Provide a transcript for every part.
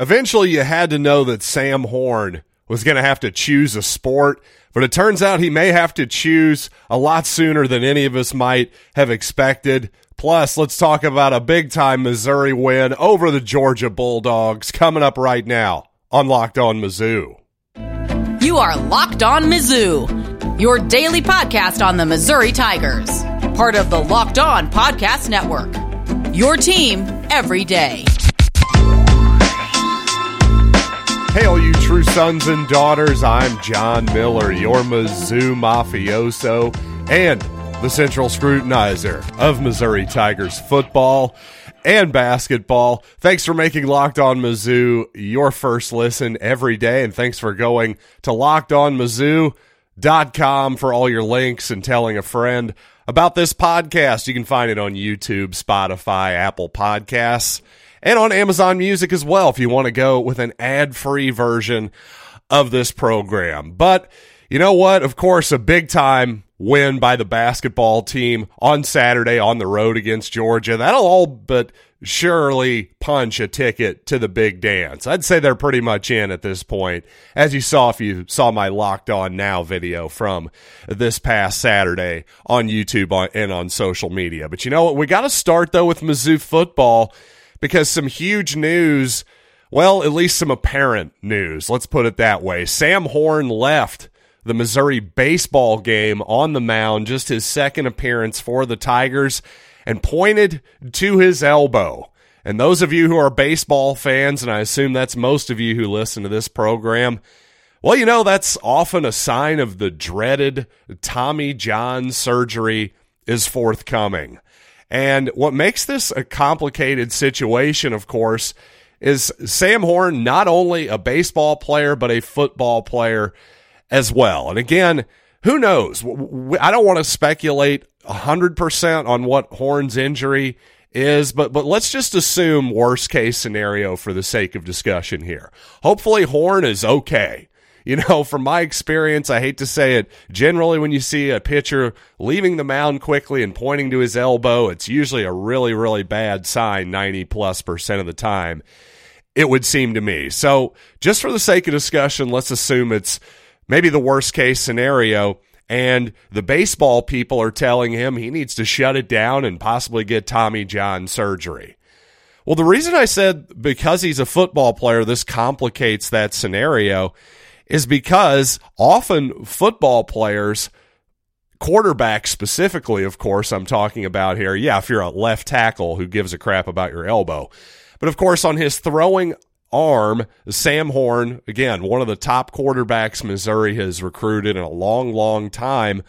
Eventually, you had to know that Sam Horn was going to have to choose a sport, but it turns out he may have to choose a lot sooner than any of us might have expected. Plus, let's talk about a big time Missouri win over the Georgia Bulldogs coming up right now on Locked On Mizzou. You are Locked On Mizzou, your daily podcast on the Missouri Tigers, part of the Locked On Podcast Network. Your team every day. Hey, all you true sons and daughters, I'm John Miller, your Mizzou mafioso and the central scrutinizer of Missouri Tigers football and basketball. Thanks for making Locked On Mizzou your first listen every day, and thanks for going to lockedonmizzou.com for all your links and telling a friend about this podcast. You can find it on YouTube, Spotify, Apple Podcasts and on Amazon Music as well if you want to go with an ad free version of this program. But you know what? Of course, a big time win by the basketball team on Saturday on the road against Georgia. That'll all but surely punch a ticket to the big dance. I'd say they're pretty much in at this point, as you saw if you saw my Locked On Now video from this past Saturday on YouTube and on social media. But you know what? We got to start though with Mizzou football because some huge news, well, at least some apparent news, let's put it that way. Sam Horn left the Missouri baseball game on the mound, just his second appearance for the Tigers, and pointed to his elbow. And those of you who are baseball fans, and I assume that's most of you who listen to this program, well, you know, that's often a sign of the dreaded Tommy John surgery is forthcoming. And what makes this a complicated situation, of course, is Sam Horn not only a baseball player, but a football player as well. And again, who knows? I don't want to speculate 100% on what Horn's injury is, but but let's just assume worst case scenario for the sake of discussion here. Hopefully Horn is okay. You know, from my experience, I hate to say it, generally when you see a pitcher leaving the mound quickly and pointing to his elbow, it's usually a really, really bad sign 90 plus percent of the time, it would seem to me. So, just for the sake of discussion, let's assume it's maybe the worst case scenario. And the baseball people are telling him he needs to shut it down and possibly get Tommy John surgery. Well, the reason I said because he's a football player, this complicates that scenario is because often football players, quarterbacks specifically, of course, I'm talking about here. Yeah, if you're a left tackle who gives a crap about your elbow. But of course, on his throwing arm, Sam Horn, again, one of the top quarterbacks Missouri has recruited in a long, long time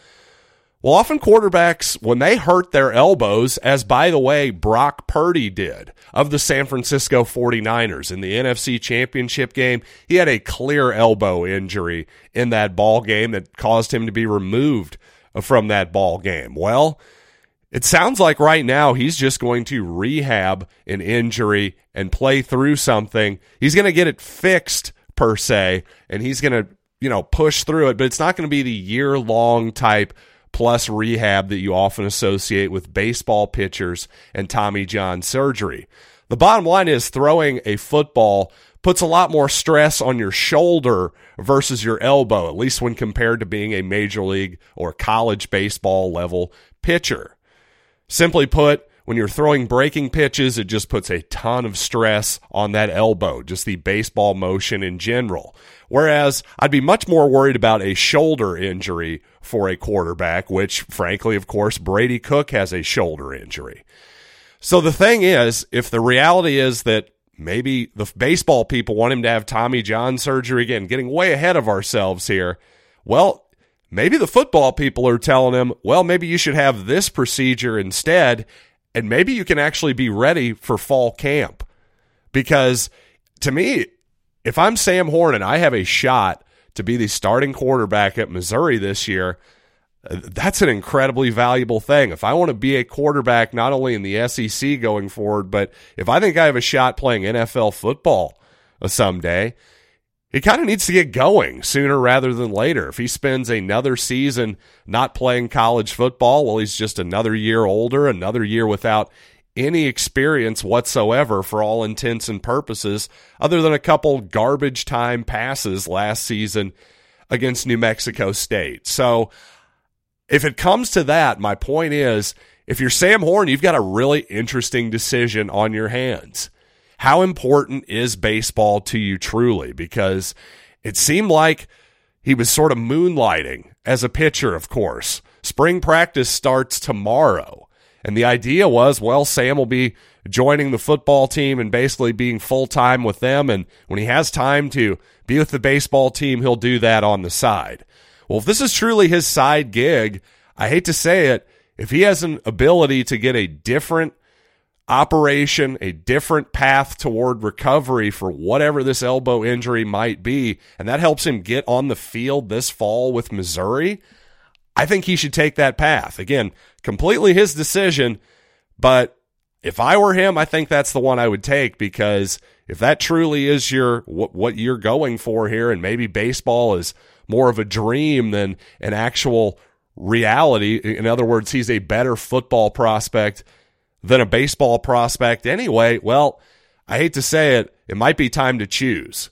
well, often quarterbacks, when they hurt their elbows, as by the way, Brock Purdy did of the San Francisco 49ers in the NFC Championship game, he had a clear elbow injury in that ball game that caused him to be removed from that ball game. Well, it sounds like right now he's just going to rehab an injury and play through something. He's going to get it fixed per se, and he's going to, you know, push through it, but it's not going to be the year long type plus rehab that you often associate with baseball pitchers and Tommy John surgery. The bottom line is throwing a football puts a lot more stress on your shoulder versus your elbow, at least when compared to being a major league or college baseball level pitcher. Simply put, when you're throwing breaking pitches, it just puts a ton of stress on that elbow, just the baseball motion in general. Whereas I'd be much more worried about a shoulder injury for a quarterback, which frankly, of course, Brady Cook has a shoulder injury. So the thing is, if the reality is that maybe the baseball people want him to have Tommy John surgery again, getting way ahead of ourselves here, well, maybe the football people are telling him, well, maybe you should have this procedure instead, and maybe you can actually be ready for fall camp. Because to me, if I'm Sam Horn and I have a shot to be the starting quarterback at Missouri this year, that's an incredibly valuable thing. If I want to be a quarterback, not only in the SEC going forward, but if I think I have a shot playing NFL football someday, he kind of needs to get going sooner rather than later. If he spends another season not playing college football, well, he's just another year older, another year without any experience whatsoever for all intents and purposes, other than a couple garbage time passes last season against New Mexico State. So if it comes to that, my point is if you're Sam Horn, you've got a really interesting decision on your hands. How important is baseball to you truly? Because it seemed like he was sort of moonlighting as a pitcher, of course. Spring practice starts tomorrow. And the idea was, well, Sam will be joining the football team and basically being full time with them. And when he has time to be with the baseball team, he'll do that on the side. Well, if this is truly his side gig, I hate to say it, if he has an ability to get a different operation, a different path toward recovery for whatever this elbow injury might be, and that helps him get on the field this fall with Missouri, I think he should take that path. Again, completely his decision, but if I were him, I think that's the one I would take because if that truly is your what, what you're going for here and maybe baseball is more of a dream than an actual reality, in other words, he's a better football prospect than a baseball prospect anyway, well, I hate to say it, it might be time to choose.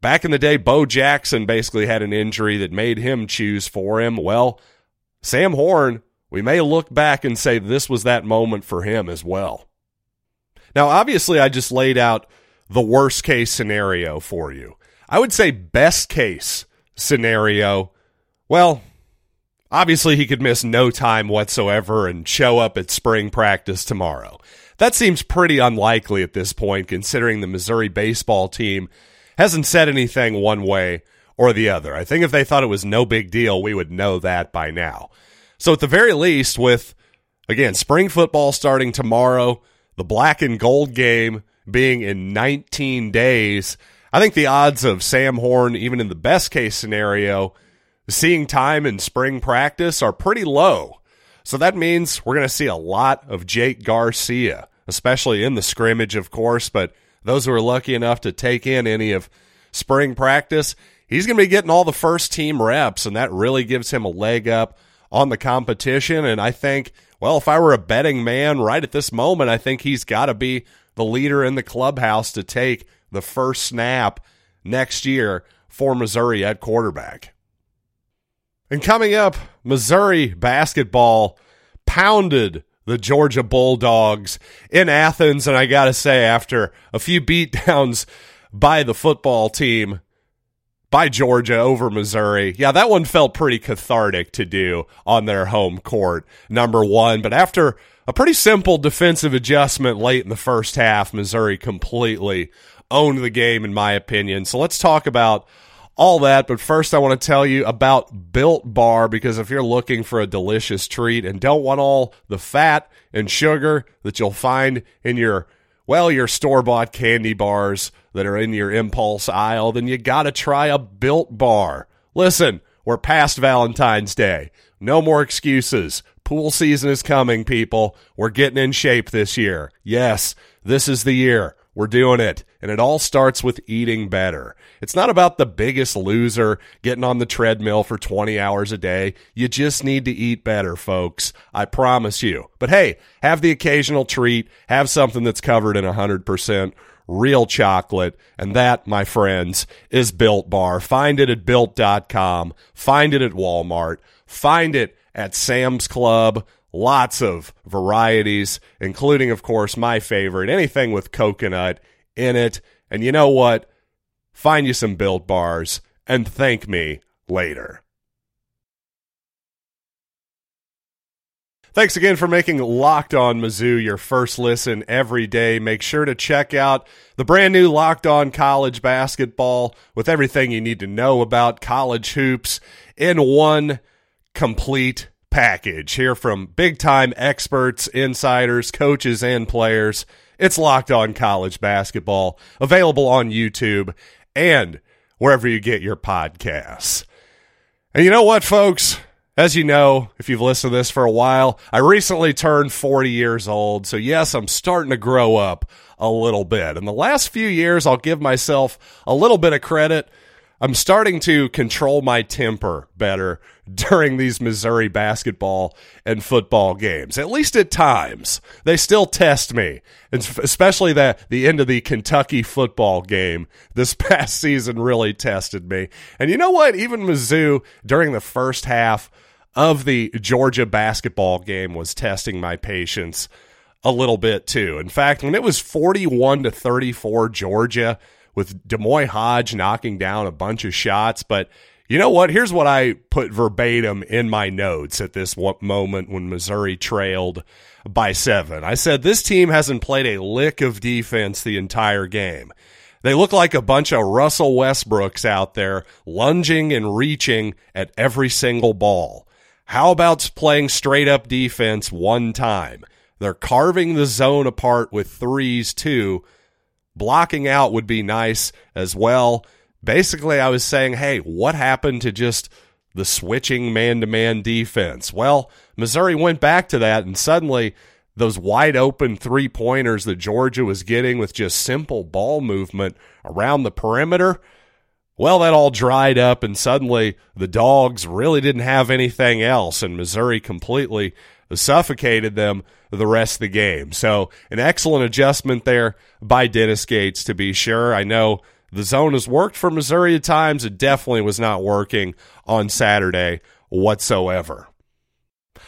Back in the day, Bo Jackson basically had an injury that made him choose for him. Well, Sam Horn, we may look back and say this was that moment for him as well. Now, obviously, I just laid out the worst case scenario for you. I would say best case scenario. Well, obviously, he could miss no time whatsoever and show up at spring practice tomorrow. That seems pretty unlikely at this point, considering the Missouri baseball team hasn't said anything one way or the other. I think if they thought it was no big deal, we would know that by now. So at the very least, with again, spring football starting tomorrow, the black and gold game being in 19 days, I think the odds of Sam Horn, even in the best case scenario, seeing time in spring practice are pretty low. So that means we're going to see a lot of Jake Garcia, especially in the scrimmage, of course, but those who are lucky enough to take in any of spring practice, he's going to be getting all the first team reps, and that really gives him a leg up on the competition. And I think, well, if I were a betting man right at this moment, I think he's got to be the leader in the clubhouse to take the first snap next year for Missouri at quarterback. And coming up, Missouri basketball pounded the Georgia Bulldogs in Athens. And I got to say, after a few beatdowns by the football team, by Georgia over Missouri. Yeah, that one felt pretty cathartic to do on their home court, number one. But after a pretty simple defensive adjustment late in the first half, Missouri completely owned the game, in my opinion. So let's talk about all that. But first, I want to tell you about Built Bar because if you're looking for a delicious treat and don't want all the fat and sugar that you'll find in your well, your store bought candy bars that are in your impulse aisle, then you got to try a built bar. Listen, we're past Valentine's Day. No more excuses. Pool season is coming, people. We're getting in shape this year. Yes, this is the year. We're doing it. And it all starts with eating better. It's not about the biggest loser getting on the treadmill for 20 hours a day. You just need to eat better, folks. I promise you. But hey, have the occasional treat. Have something that's covered in 100% real chocolate. And that, my friends, is Built Bar. Find it at built.com. Find it at Walmart. Find it at Sam's Club. Lots of varieties, including, of course, my favorite, anything with coconut in it. And you know what? Find you some built bars and thank me later. Thanks again for making Locked On Mizzou your first listen every day. Make sure to check out the brand new Locked On College Basketball with everything you need to know about college hoops in one complete package. Hear from big time experts, insiders, coaches, and players. It's Locked On College Basketball, available on YouTube and wherever you get your podcasts. And you know what, folks? As you know, if you've listened to this for a while, I recently turned 40 years old. So, yes, I'm starting to grow up a little bit. In the last few years, I'll give myself a little bit of credit. I'm starting to control my temper better during these Missouri basketball and football games, at least at times. They still test me, especially the, the end of the Kentucky football game this past season really tested me. And you know what? Even Mizzou during the first half of the Georgia basketball game was testing my patience a little bit too. In fact, when it was 41 to 34 Georgia, with D'Moi Hodge knocking down a bunch of shots. But you know what? Here's what I put verbatim in my notes at this moment when Missouri trailed by seven. I said, This team hasn't played a lick of defense the entire game. They look like a bunch of Russell Westbrooks out there lunging and reaching at every single ball. How about playing straight up defense one time? They're carving the zone apart with threes, too blocking out would be nice as well. Basically, I was saying, hey, what happened to just the switching man to man defense? Well, Missouri went back to that, and suddenly those wide open three pointers that Georgia was getting with just simple ball movement around the perimeter. Well, that all dried up, and suddenly the dogs really didn't have anything else, and Missouri completely suffocated them the rest of the game. So, an excellent adjustment there by Dennis Gates, to be sure. I know the zone has worked for Missouri at times. It definitely was not working on Saturday whatsoever.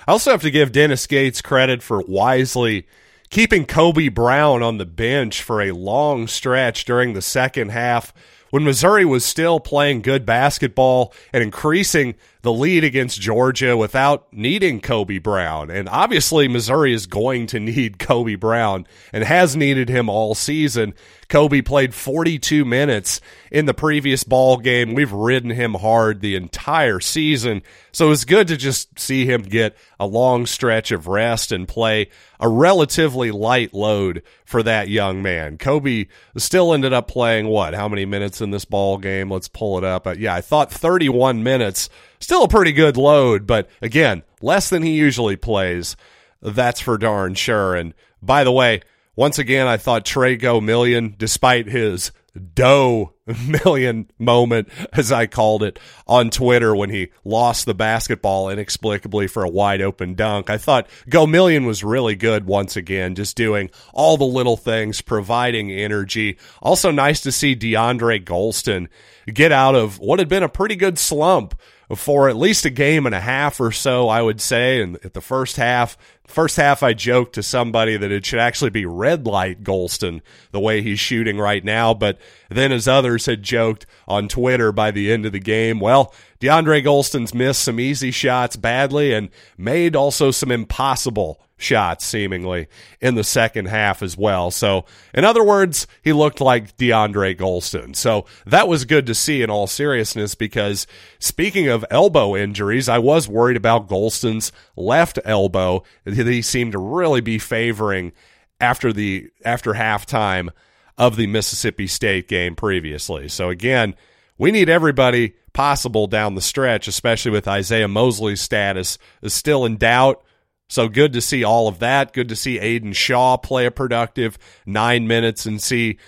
I also have to give Dennis Gates credit for wisely keeping Kobe Brown on the bench for a long stretch during the second half when Missouri was still playing good basketball and increasing the lead against Georgia without needing Kobe Brown. And obviously, Missouri is going to need Kobe Brown and has needed him all season. Kobe played 42 minutes in the previous ball game. We've ridden him hard the entire season. So it's good to just see him get a long stretch of rest and play a relatively light load for that young man. Kobe still ended up playing what? How many minutes in this ball game? Let's pull it up. Uh, yeah, I thought 31 minutes. Still a pretty good load, but again, less than he usually plays. That's for darn sure. And by the way, once again, I thought Tre Gomillion, despite his dough million moment, as I called it on Twitter when he lost the basketball inexplicably for a wide open dunk. I thought Gomillion was really good once again, just doing all the little things, providing energy. Also nice to see DeAndre Gholston get out of what had been a pretty good slump for at least a game and a half or so, I would say. And at the first half, first half, I joked to somebody that it should actually be red light Gholston the way he's shooting right now. But then, as others had joked on Twitter by the end of the game, well, DeAndre Gholston's missed some easy shots badly and made also some impossible shots seemingly in the second half as well. So, in other words, he looked like DeAndre Gholston. So, that was good to see in all seriousness because speaking of elbow injuries, I was worried about Gholston's left elbow he seemed to really be favoring after the after halftime of the Mississippi State game previously. So again, we need everybody possible down the stretch, especially with Isaiah Mosley's status is still in doubt. So good to see all of that. Good to see Aidan Shaw play a productive nine minutes and see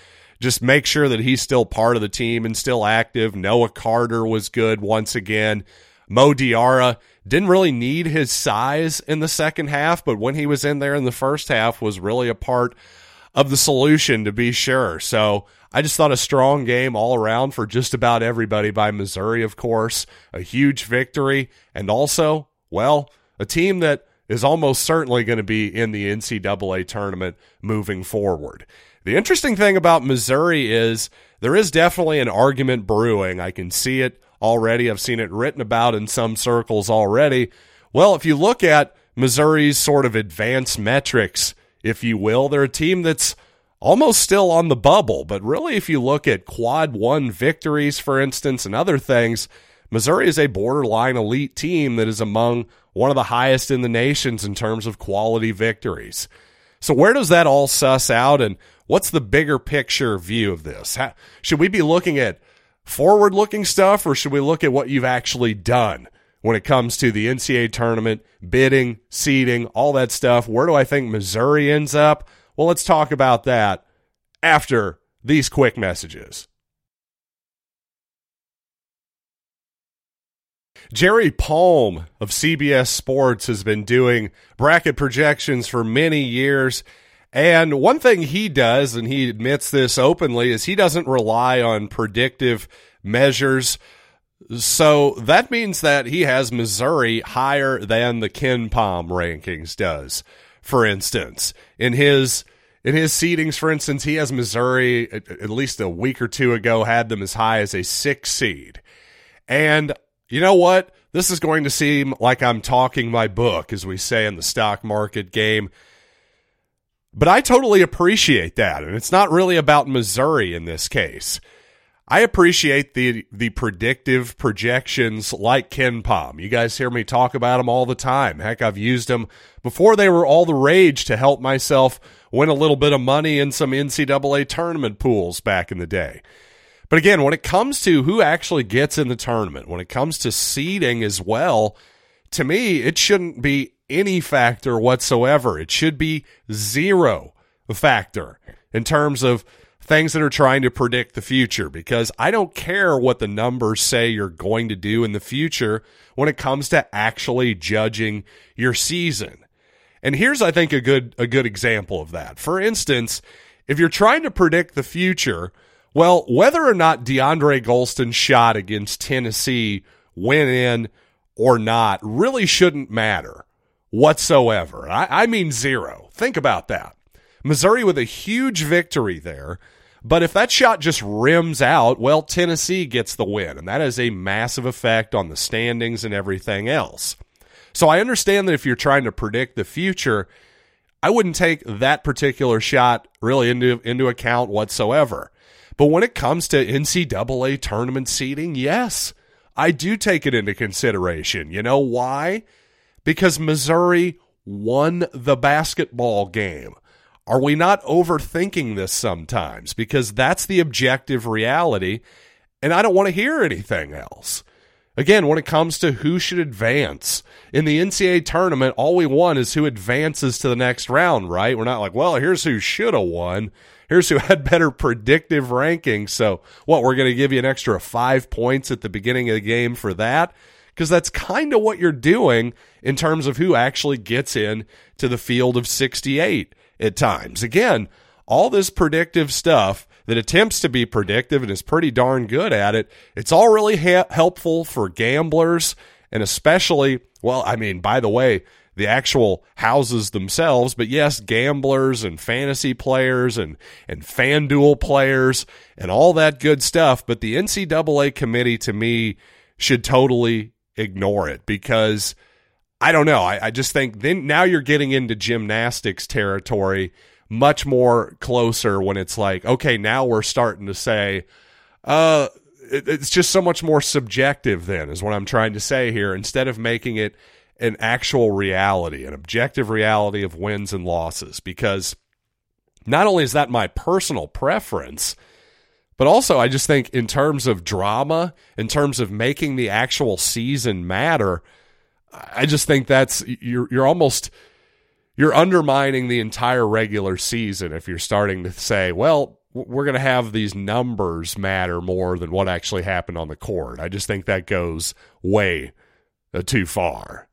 just make sure that he's still part of the team and still active. Noah Carter was good once again. Mo Diarra didn't really need his size in the second half, but when he was in there in the first half was really a part of the solution to be sure. So I just thought a strong game all around for just about everybody by Missouri, of course. A huge victory and also, well, a team that is almost certainly going to be in the NCAA tournament moving forward. The interesting thing about Missouri is there is definitely an argument brewing. I can see it already. I've seen it written about in some circles already. Well, if you look at Missouri's sort of advanced metrics, if you will, they're a team that's almost still on the bubble. But really, if you look at quad one victories, for instance, and other things, Missouri is a borderline elite team that is among one of the highest in the nations in terms of quality victories. So, where does that all suss out, and what's the bigger picture view of this? How, should we be looking at forward looking stuff, or should we look at what you've actually done when it comes to the NCAA tournament, bidding, seeding, all that stuff? Where do I think Missouri ends up? Well, let's talk about that after these quick messages. Jerry Palm of CBS Sports has been doing bracket projections for many years. And one thing he does, and he admits this openly, is he doesn't rely on predictive measures. So that means that he has Missouri higher than the KenPom rankings does. For instance, in his in his seedings, for instance, he has Missouri at, at least a week or two ago had them as high as a six seed. And you know what? This is going to seem like I'm talking my book, as we say in the stock market game. But I totally appreciate that. And it's not really about Missouri in this case. I appreciate the the predictive projections like KenPom. You guys hear me talk about them all the time. Heck, I've used them before they were all the rage to help myself win a little bit of money in some NCAA tournament pools back in the day. But again, when it comes to who actually gets in the tournament, when it comes to seeding as well, to me, it shouldn't be any factor whatsoever. It should be zero factor in terms of things that are trying to predict the future because I don't care what the numbers say you're going to do in the future when it comes to actually judging your season. And here's I think a good a good example of that. For instance, if you're trying to predict the future, well, whether or not DeAndre Gholston's shot against Tennessee went in or not really shouldn't matter whatsoever. I, I mean zero. Think about that. Missouri with a huge victory there. But if that shot just rims out, well, Tennessee gets the win. And that has a massive effect on the standings and everything else. So I understand that if you're trying to predict the future, I wouldn't take that particular shot really into, into account whatsoever. But when it comes to NCAA tournament seeding, yes, I do take it into consideration. You know why? Because Missouri won the basketball game. Are we not overthinking this sometimes? Because that's the objective reality, and I don't want to hear anything else. Again, when it comes to who should advance in the NCAA tournament, all we want is who advances to the next round, right? We're not like, well, here's who should have won. Here's who had better predictive rankings. So, what, we're going to give you an extra five points at the beginning of the game for that? Because that's kind of what you're doing in terms of who actually gets in to the field of 68 at times. Again, all this predictive stuff that attempts to be predictive and is pretty darn good at it, it's all really ha- helpful for gamblers and especially, well, I mean, by the way, the actual houses themselves, but yes, gamblers and fantasy players and, and FanDuel players and all that good stuff. But the NCAA committee to me should totally ignore it because I don't know. I, I just think then now you're getting into gymnastics territory much more closer when it's like, okay, now we're starting to say, uh, it, it's just so much more subjective then is what I'm trying to say here instead of making it an actual reality, an objective reality of wins and losses because not only is that my personal preference, but also I just think in terms of drama, in terms of making the actual season matter, I just think that's you're you're almost you're undermining the entire regular season if you're starting to say, well, we're going to have these numbers matter more than what actually happened on the court. I just think that goes way uh, too far.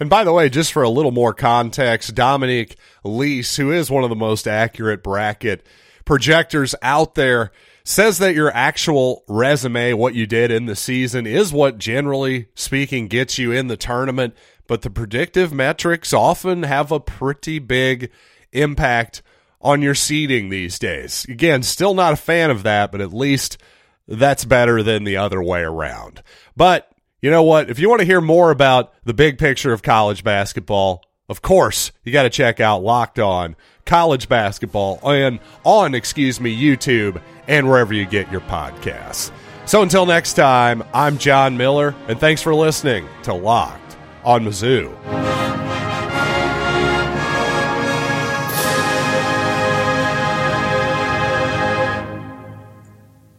And by the way, just for a little more context, Dominique Leese, who is one of the most accurate bracket projectors out there, says that your actual resume, what you did in the season, is what generally speaking gets you in the tournament. But the predictive metrics often have a pretty big impact on your seeding these days. Again, still not a fan of that, but at least that's better than the other way around. But you know what? If you want to hear more about the big picture of college basketball, of course, you got to check out Locked On College Basketball and on, excuse me, YouTube and wherever you get your podcasts. So until next time, I'm John Miller, and thanks for listening to Locked on Mizzou.